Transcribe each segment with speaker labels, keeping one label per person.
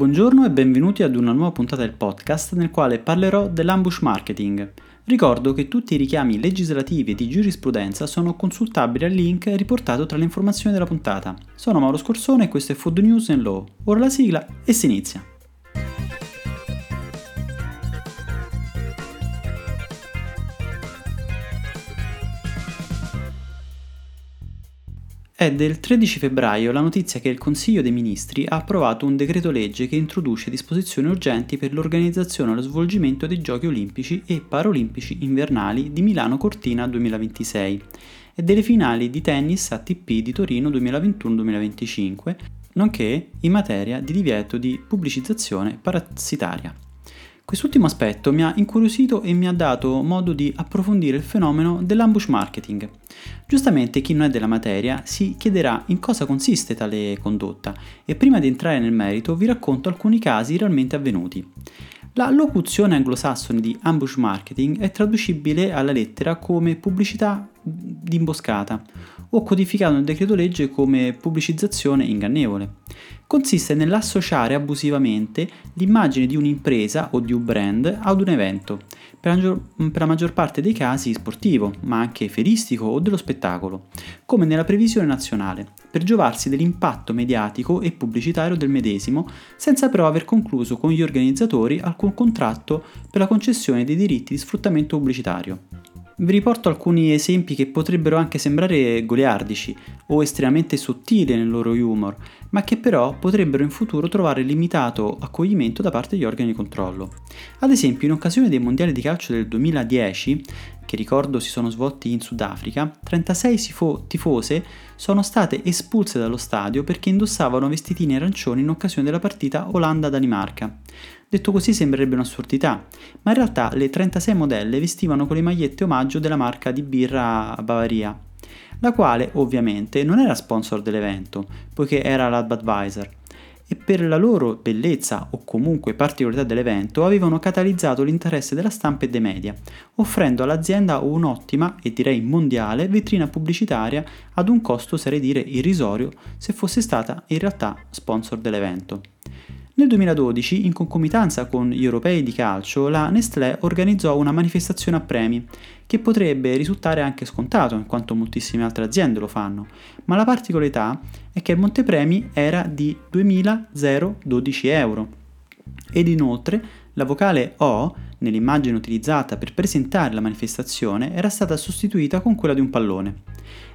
Speaker 1: Buongiorno e benvenuti ad una nuova puntata del podcast nel quale parlerò dell'ambush marketing. Ricordo che tutti i richiami legislativi e di giurisprudenza sono consultabili al link riportato tra le informazioni della puntata. Sono Mauro Scorsone e questo è Food News and Law. Ora la sigla e si inizia. È del 13 febbraio la notizia che il Consiglio dei Ministri ha approvato un decreto legge che introduce disposizioni urgenti per l'organizzazione e lo svolgimento dei Giochi Olimpici e Paralimpici invernali di Milano Cortina 2026 e delle finali di tennis ATP di Torino 2021-2025, nonché in materia di divieto di pubblicizzazione parassitaria. Quest'ultimo aspetto mi ha incuriosito e mi ha dato modo di approfondire il fenomeno dell'ambush marketing. Giustamente chi non è della materia si chiederà in cosa consiste tale condotta e prima di entrare nel merito vi racconto alcuni casi realmente avvenuti. La locuzione anglosassone di ambush marketing è traducibile alla lettera come pubblicità d'imboscata o codificato nel decreto legge come pubblicizzazione ingannevole. Consiste nell'associare abusivamente l'immagine di un'impresa o di un brand ad un evento, per la, maggior, parte dei casi sportivo, ma anche feristico o dello spettacolo, come nella previsione nazionale, per giovarsi dell'impatto mediatico e pubblicitario del medesimo, senza però aver concluso con gli organizzatori alcun contratto per la concessione dei diritti di sfruttamento pubblicitario. Vi riporto alcuni esempi che potrebbero anche sembrare goliardici o estremamente sottili nel loro humor, ma che però potrebbero in futuro trovare limitato accoglimento da parte degli organi di controllo. Ad esempio, in occasione dei mondiali di calcio del 2010, che ricordo si sono svolti in Sudafrica, 36 tifose sono state espulse dallo stadio perché indossavano vestitini arancioni in occasione della partita Olanda-Danimarca. Detto così sembrerebbe un'assurdità, ma in realtà le 36 modelle vestivano con le magliette omaggio della marca di birra Bavaria, la quale ovviamente non era sponsor dell'evento, poiché era la Budweiser, e per la loro bellezza o comunque particolarità dell'evento avevano catalizzato l'interesse della stampa e dei media, offrendo all'azienda un'ottima e direi mondiale vetrina pubblicitaria ad un costo, sarei dire, irrisorio se fosse stata in realtà sponsor dell'evento. Nel 2012, in concomitanza con gli europei di calcio, la Nestlé organizzò una manifestazione a premi, che potrebbe risultare anche scontato, in quanto moltissime altre aziende lo fanno, ma la particolarità è che il montepremi era di 2.012 euro. Ed inoltre la vocale O, nell'immagine utilizzata per presentare la manifestazione, era stata sostituita con quella di un pallone.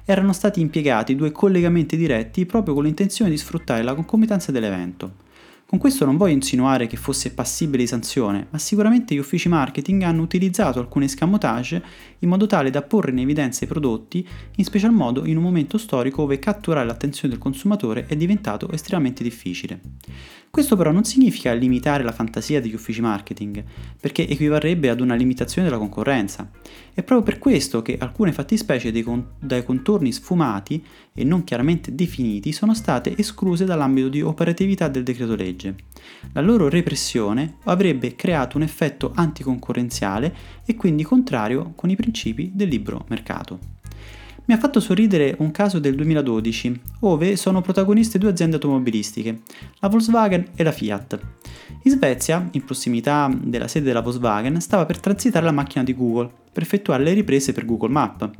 Speaker 1: Erano stati impiegati due collegamenti diretti proprio con l'intenzione di sfruttare la concomitanza dell'evento. Con questo non voglio insinuare che fosse passibile di sanzione, ma sicuramente gli uffici marketing hanno utilizzato alcune scamotage in modo tale da porre in evidenza i prodotti, in special modo in un momento storico dove catturare l'attenzione del consumatore è diventato estremamente difficile. Questo però non significa limitare la fantasia degli uffici marketing, perché equivarrebbe ad una limitazione della concorrenza. È proprio per questo che alcune fattispecie con- dai contorni sfumati e non chiaramente definiti sono state escluse dall'ambito di operatività del decreto legge. La loro repressione avrebbe creato un effetto anticoncorrenziale e quindi contrario con i principi del libero mercato. Mi ha fatto sorridere un caso del 2012, dove sono protagoniste due aziende automobilistiche, la Volkswagen e la Fiat. In Svezia, in prossimità della sede della Volkswagen, stava per transitare la macchina di Google per effettuare le riprese per Google Maps.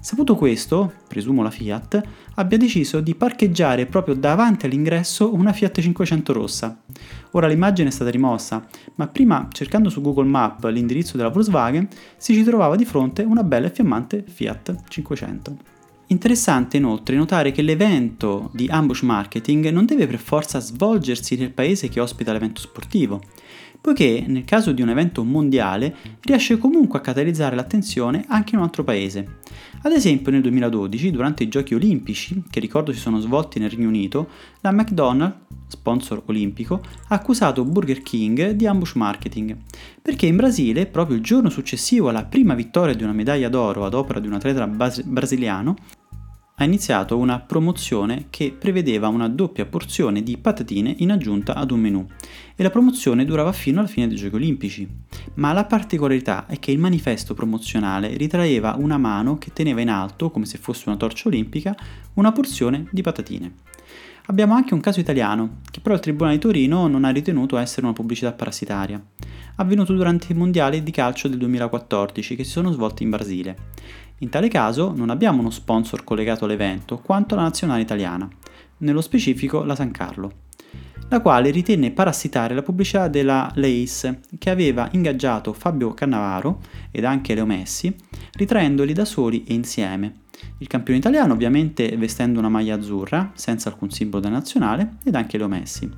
Speaker 1: Saputo questo, presumo la Fiat, abbia deciso di parcheggiare proprio davanti all'ingresso una Fiat 500 rossa. Ora l'immagine è stata rimossa, ma prima cercando su Google Maps l'indirizzo della Volkswagen si ci trovava di fronte una bella e fiammante Fiat 500. Interessante inoltre notare che l'evento di ambush marketing non deve per forza svolgersi nel paese che ospita l'evento sportivo poiché nel caso di un evento mondiale riesce comunque a catalizzare l'attenzione anche in un altro paese. Ad esempio nel 2012, durante i Giochi Olimpici, che ricordo si sono svolti nel Regno Unito, la McDonald's, sponsor olimpico, ha accusato Burger King di ambush marketing, perché in Brasile, proprio il giorno successivo alla prima vittoria di una medaglia d'oro ad opera di un atleta bas- brasiliano, ha iniziato una promozione che prevedeva una doppia porzione di patatine in aggiunta ad un menù e la promozione durava fino alla fine dei Giochi Olimpici. Ma la particolarità è che il manifesto promozionale ritraeva una mano che teneva in alto, come se fosse una torcia olimpica, una porzione di patatine. Abbiamo anche un caso italiano, che però il Tribunale di Torino non ha ritenuto essere una pubblicità parassitaria, avvenuto durante i mondiali di calcio del 2014 che si sono svolti in Brasile. In tale caso non abbiamo uno sponsor collegato all'evento quanto la nazionale italiana, nello specifico la San Carlo, la quale ritenne parassitare la pubblicità della Lace che aveva ingaggiato Fabio Cannavaro ed anche Leo Messi, ritraendoli da soli e insieme il campione italiano ovviamente vestendo una maglia azzurra, senza alcun simbolo da nazionale, ed anche Leo Messi.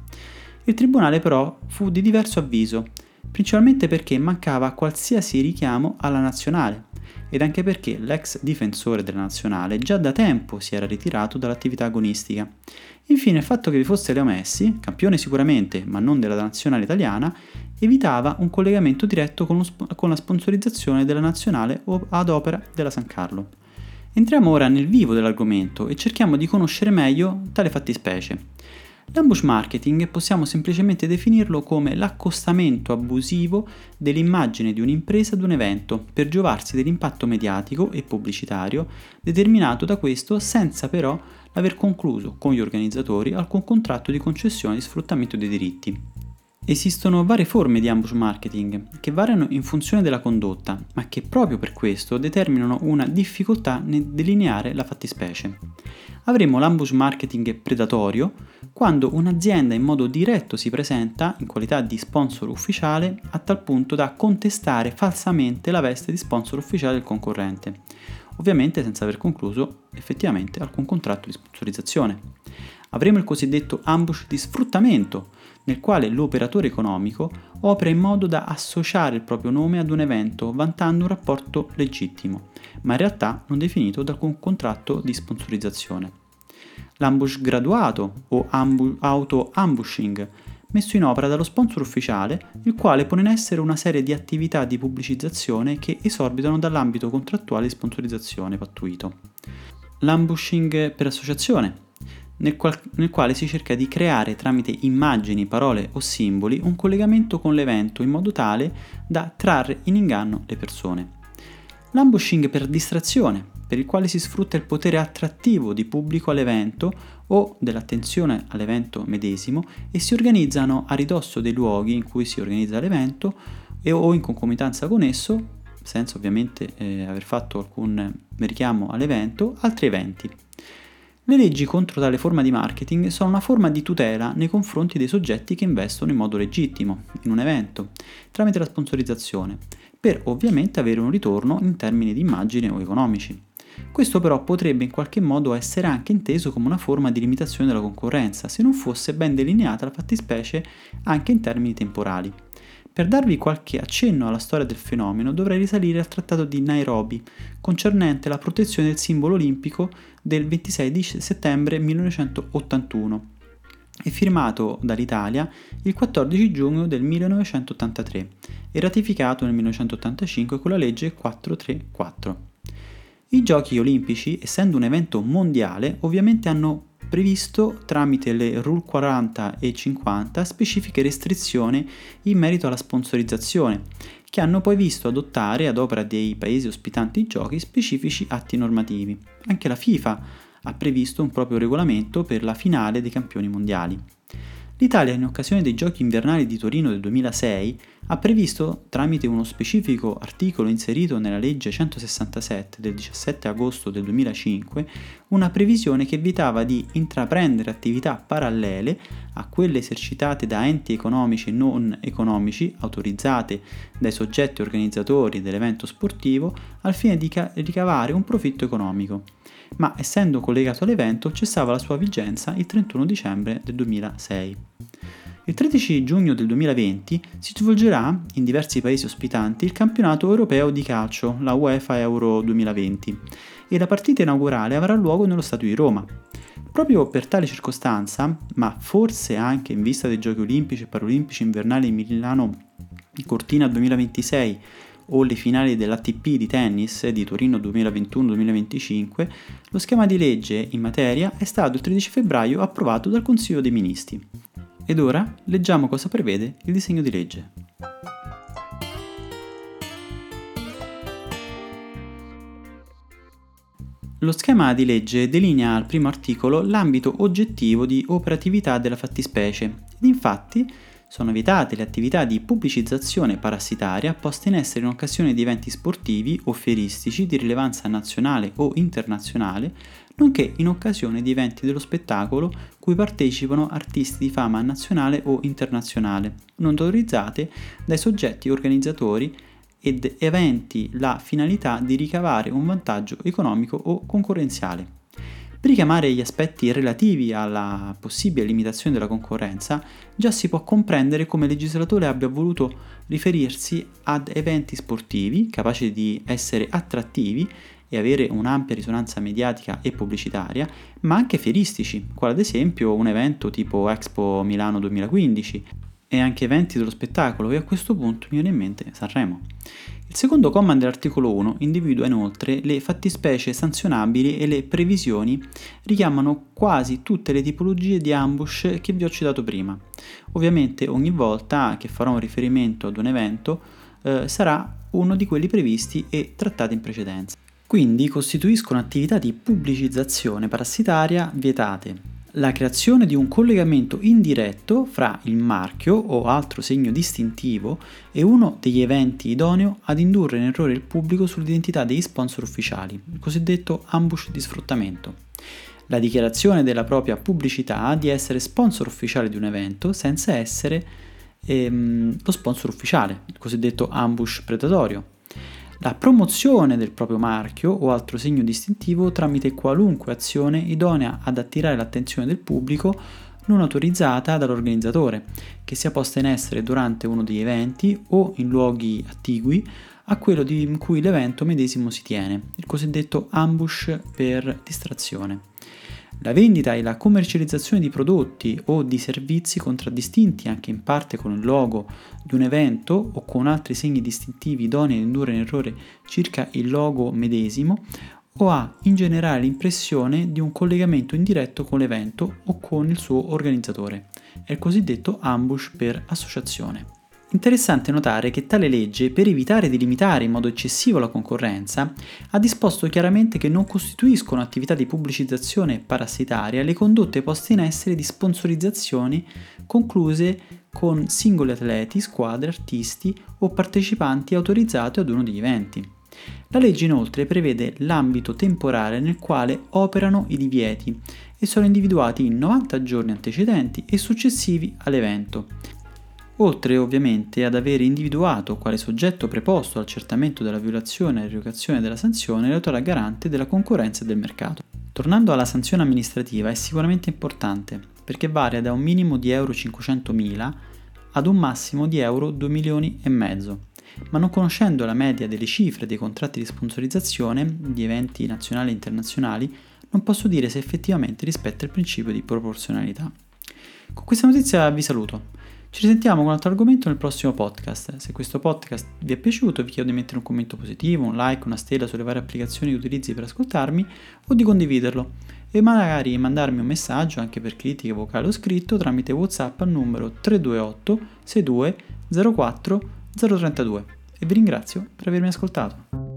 Speaker 1: Il tribunale però fu di diverso avviso, principalmente perché mancava qualsiasi richiamo alla nazionale ed anche perché l'ex difensore della nazionale già da tempo si era ritirato dall'attività agonistica. Infine il fatto che vi fosse Leo Messi, campione sicuramente ma non della nazionale italiana, evitava un collegamento diretto con, sp- con la sponsorizzazione della nazionale ad opera della San Carlo. Entriamo ora nel vivo dell'argomento e cerchiamo di conoscere meglio tale fattispecie. L'ambush marketing possiamo semplicemente definirlo come l'accostamento abusivo dell'immagine di un'impresa ad un evento per giovarsi dell'impatto mediatico e pubblicitario determinato da questo senza però aver concluso con gli organizzatori alcun contratto di concessione di sfruttamento dei diritti. Esistono varie forme di ambush marketing che variano in funzione della condotta, ma che proprio per questo determinano una difficoltà nel delineare la fattispecie. Avremo l'ambush marketing predatorio quando un'azienda in modo diretto si presenta in qualità di sponsor ufficiale a tal punto da contestare falsamente la veste di sponsor ufficiale del concorrente, ovviamente senza aver concluso effettivamente alcun contratto di sponsorizzazione. Avremo il cosiddetto ambush di sfruttamento, nel quale l'operatore economico opera in modo da associare il proprio nome ad un evento vantando un rapporto legittimo, ma in realtà non definito da alcun contratto di sponsorizzazione. L'ambush graduato o ambu- auto-ambushing, messo in opera dallo sponsor ufficiale, il quale pone in essere una serie di attività di pubblicizzazione che esorbitano dall'ambito contrattuale di sponsorizzazione pattuito. L'ambushing per associazione, nel, qual- nel, quale si cerca di creare tramite immagini, parole o simboli un collegamento con l'evento in modo tale da trarre in inganno le persone. L'ambushing per distrazione, per il quale si sfrutta il potere attrattivo di pubblico all'evento o dell'attenzione all'evento medesimo e si organizzano a ridosso dei luoghi in cui si organizza l'evento e o in concomitanza con esso, senza ovviamente eh, aver fatto alcun richiamo all'evento, altri eventi. Le leggi contro tale forma di marketing sono una forma di tutela nei confronti dei soggetti che investono in modo legittimo in un evento, tramite la sponsorizzazione, per ovviamente avere un ritorno in termini di immagine o economici. Questo però potrebbe in qualche modo essere anche inteso come una forma di limitazione della concorrenza, se non fosse ben delineata la fattispecie anche in termini temporali. Per darvi qualche accenno alla storia del fenomeno dovrei risalire al Trattato di Nairobi, concernente la protezione del simbolo olimpico del 26 settembre 1981 e firmato dall'Italia il 14 giugno del 1983 e ratificato nel 1985 con la legge 434. I giochi olimpici, essendo un evento mondiale, ovviamente hanno previsto tramite le Rule 40 e 50 specifiche restrizioni in merito alla sponsorizzazione, che hanno poi visto adottare ad opera dei paesi ospitanti i giochi specifici atti normativi. Anche la FIFA ha previsto un proprio regolamento per la finale dei campioni mondiali. L'Italia, in occasione dei Giochi invernali di Torino del 2006, ha previsto, tramite uno specifico articolo inserito nella legge 167 del 17 agosto del 2005, una previsione che vietava di intraprendere attività parallele a quelle esercitate da enti economici e non economici autorizzate dai soggetti organizzatori dell'evento sportivo al fine di ricavare un profitto economico ma essendo collegato all'evento cessava la sua vigenza il 31 dicembre del 2006. Il 13 giugno del 2020 si svolgerà in diversi paesi ospitanti il campionato europeo di calcio, la UEFA Euro 2020, e la partita inaugurale avrà luogo nello Stato di Roma. Proprio per tale circostanza, ma forse anche in vista dei Giochi olimpici e paralimpici invernali in Milano Cortina 2026 o le finali dell'ATP di tennis di Torino 2021-2025, lo schema di legge in materia è stato il 13 febbraio approvato dal Consiglio dei Ministri. Ed ora leggiamo cosa prevede il disegno di legge. Lo schema di legge delinea al primo articolo l'ambito oggettivo di operatività della fattispecie ed infatti sono vietate le attività di pubblicizzazione parassitaria poste in essere in occasione di eventi sportivi o fieristici di rilevanza nazionale o internazionale, nonché in occasione di eventi dello spettacolo cui partecipano artisti di fama nazionale o internazionale, non autorizzate dai soggetti organizzatori ed eventi la finalità di ricavare un vantaggio economico o concorrenziale. Per richiamare gli aspetti relativi alla possibile limitazione della concorrenza, già si può comprendere come il legislatore abbia voluto riferirsi ad eventi sportivi capaci di essere attrattivi e avere un'ampia risonanza mediatica e pubblicitaria, ma anche fieristici, quale ad esempio un evento tipo Expo Milano 2015 e anche eventi dello spettacolo e a questo punto mi viene in mente Sanremo. Il secondo comma dell'articolo 1 individua inoltre le fattispecie sanzionabili e le previsioni richiamano quasi tutte le tipologie di ambush che vi ho citato prima. Ovviamente ogni volta che farò un riferimento ad un evento eh, sarà uno di quelli previsti e trattati in precedenza. Quindi costituiscono attività di pubblicizzazione parassitaria vietate la creazione di un collegamento indiretto fra il marchio o altro segno distintivo e uno degli eventi idoneo ad indurre in errore il pubblico sull'identità degli sponsor ufficiali, il cosiddetto ambush di sfruttamento. La dichiarazione della propria pubblicità di essere sponsor ufficiale di un evento senza essere ehm, lo sponsor ufficiale, il cosiddetto ambush predatorio la promozione del proprio marchio o altro segno distintivo tramite qualunque azione idonea ad attirare l'attenzione del pubblico non autorizzata dall'organizzatore, che sia posta in essere durante uno degli eventi o in luoghi attigui a quello in cui l'evento medesimo si tiene, il cosiddetto ambush per distrazione. La vendita e la commercializzazione di prodotti o di servizi contraddistinti anche in parte con il logo di un evento o con altri segni distintivi idonei ad indurre in errore circa il logo medesimo o ha in generale l'impressione di un collegamento indiretto con l'evento o con il suo organizzatore. È il cosiddetto ambush per associazione. Interessante notare che tale legge, per evitare di limitare in modo eccessivo la concorrenza, ha disposto chiaramente che non costituiscono attività di pubblicizzazione parassitaria le condotte poste in essere di sponsorizzazioni concluse con singoli atleti, squadre, artisti o partecipanti autorizzati ad uno degli eventi. La legge inoltre prevede l'ambito temporale nel quale operano i divieti e sono individuati in 90 giorni antecedenti e successivi all'evento, oltre ovviamente ad aver individuato quale soggetto preposto al accertamento della violazione e all'erogazione della sanzione l'autore garante della concorrenza e del mercato. Tornando alla sanzione amministrativa è sicuramente importante perché varia da un minimo di euro 500.000 ad un massimo di euro 2 milioni e mezzo, ma non conoscendo la media delle cifre dei contratti di sponsorizzazione di eventi nazionali e internazionali non posso dire se effettivamente rispetta il principio di proporzionalità. Con questa notizia vi saluto. Ci risentiamo con un altro argomento nel prossimo podcast. Se questo podcast vi è piaciuto vi chiedo di mettere un commento positivo, un like, una stella sulle varie applicazioni che utilizzi per ascoltarmi o di condividerlo e magari mandarmi un messaggio anche per critiche vocali o scritto tramite WhatsApp al numero 328 62 04 032 e vi ringrazio per avermi ascoltato.